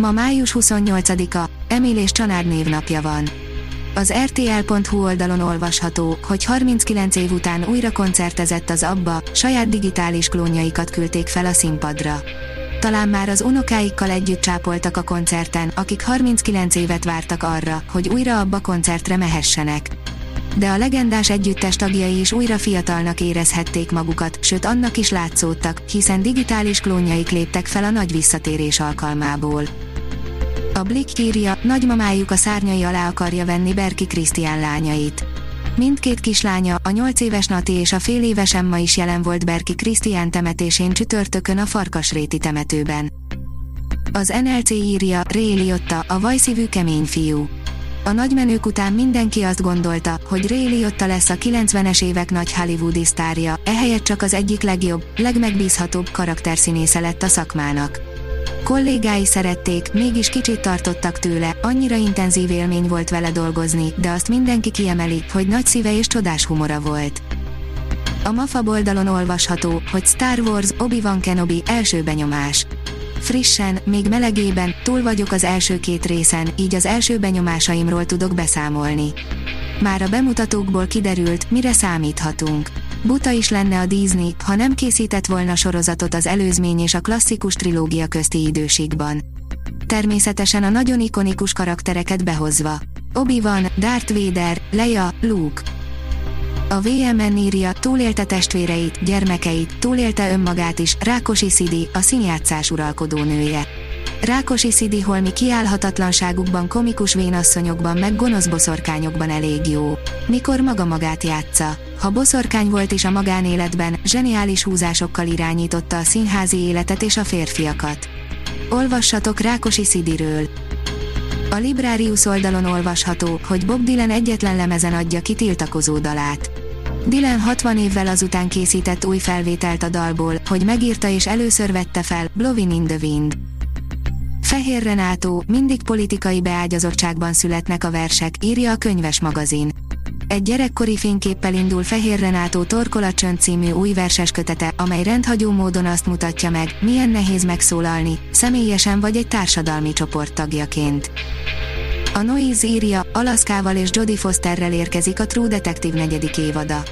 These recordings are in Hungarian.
Ma május 28-a, Emil és Csanád névnapja van. Az rtl.hu oldalon olvasható, hogy 39 év után újra koncertezett az Abba, saját digitális klónjaikat küldték fel a színpadra. Talán már az unokáikkal együtt csápoltak a koncerten, akik 39 évet vártak arra, hogy újra Abba koncertre mehessenek. De a legendás együttes tagjai is újra fiatalnak érezhették magukat, sőt annak is látszódtak, hiszen digitális klónjaik léptek fel a nagy visszatérés alkalmából. A Blick írja, nagymamájuk a szárnyai alá akarja venni Berki Krisztián lányait. Mindkét kislánya, a 8 éves Nati és a fél éves Emma is jelen volt Berki Krisztián temetésén csütörtökön a Farkasréti temetőben. Az NLC írja, Ray Liotta, a vajszívű kemény fiú. A nagymenők után mindenki azt gondolta, hogy Ray lesz a 90-es évek nagy hollywoodi sztárja, ehelyett csak az egyik legjobb, legmegbízhatóbb karakterszínésze lett a szakmának. Kollégái szerették, mégis kicsit tartottak tőle, annyira intenzív élmény volt vele dolgozni, de azt mindenki kiemeli, hogy nagy szíve és csodás humora volt. A MAFA oldalon olvasható, hogy Star Wars Obi-Wan Kenobi első benyomás. Frissen, még melegében, túl vagyok az első két részen, így az első benyomásaimról tudok beszámolni. Már a bemutatókból kiderült, mire számíthatunk. Buta is lenne a Disney, ha nem készített volna sorozatot az előzmény és a klasszikus trilógia közti időségban. Természetesen a nagyon ikonikus karaktereket behozva. Obi-Wan, Darth Vader, Leia, Luke. A VMN írja, túlélte testvéreit, gyermekeit, túlélte önmagát is, Rákosi Szidi, a színjátszás uralkodó nője. Rákosi Szidi holmi kiállhatatlanságukban komikus vénasszonyokban meg gonosz boszorkányokban elég jó. Mikor maga magát játsza. Ha boszorkány volt is a magánéletben, zseniális húzásokkal irányította a színházi életet és a férfiakat. Olvassatok Rákosi Szidiről. A Librarius oldalon olvasható, hogy Bob Dylan egyetlen lemezen adja ki tiltakozó dalát. Dylan 60 évvel azután készített új felvételt a dalból, hogy megírta és először vette fel, Blowin' in the Wind. Fehér Renátó, mindig politikai beágyazottságban születnek a versek, írja a könyves magazin. Egy gyerekkori fényképpel indul Fehér Renátó Torkolacsönd című új verses kötete, amely rendhagyó módon azt mutatja meg, milyen nehéz megszólalni, személyesen vagy egy társadalmi csoport tagjaként. A Noise írja, Alaszkával és Jodie Fosterrel érkezik a True Detective negyedik évada.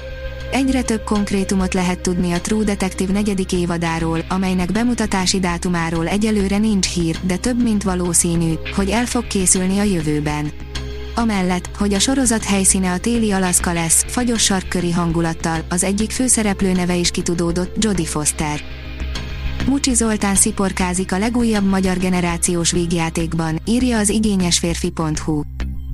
Egyre több konkrétumot lehet tudni a True Detective negyedik évadáról, amelynek bemutatási dátumáról egyelőre nincs hír, de több mint valószínű, hogy el fog készülni a jövőben. Amellett, hogy a sorozat helyszíne a téli Alaszka lesz, fagyos sarkköri hangulattal, az egyik főszereplő neve is kitudódott, Jodie Foster. Mucsi Zoltán sziporkázik a legújabb magyar generációs vígjátékban, írja az igényesférfi.hu.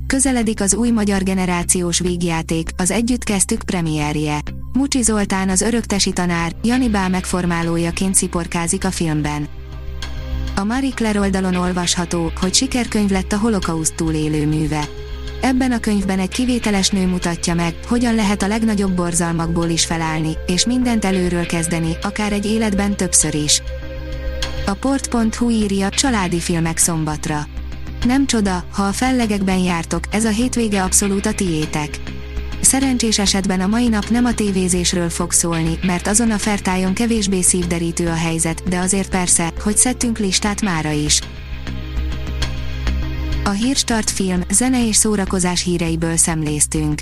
Közeledik az új magyar generációs vígjáték, az Együtt kezdtük premierje. Mucsi Zoltán az öröktesi tanár, Janibá megformálójaként sziporkázik a filmben. A Marie Claire oldalon olvasható, hogy sikerkönyv lett a holokauszt túlélő műve. Ebben a könyvben egy kivételes nő mutatja meg, hogyan lehet a legnagyobb borzalmakból is felállni, és mindent előről kezdeni, akár egy életben többször is. A port.hu írja, családi filmek szombatra. Nem csoda, ha a fellegekben jártok, ez a hétvége abszolút a tiétek. Szerencsés esetben a mai nap nem a tévézésről fog szólni, mert azon a fertájon kevésbé szívderítő a helyzet, de azért persze, hogy szedtünk listát mára is. A Hírstart film, zene és szórakozás híreiből szemléztünk.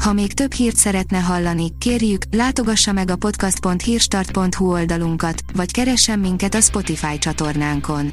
Ha még több hírt szeretne hallani, kérjük, látogassa meg a podcast.hírstart.hu oldalunkat, vagy keressen minket a Spotify csatornánkon.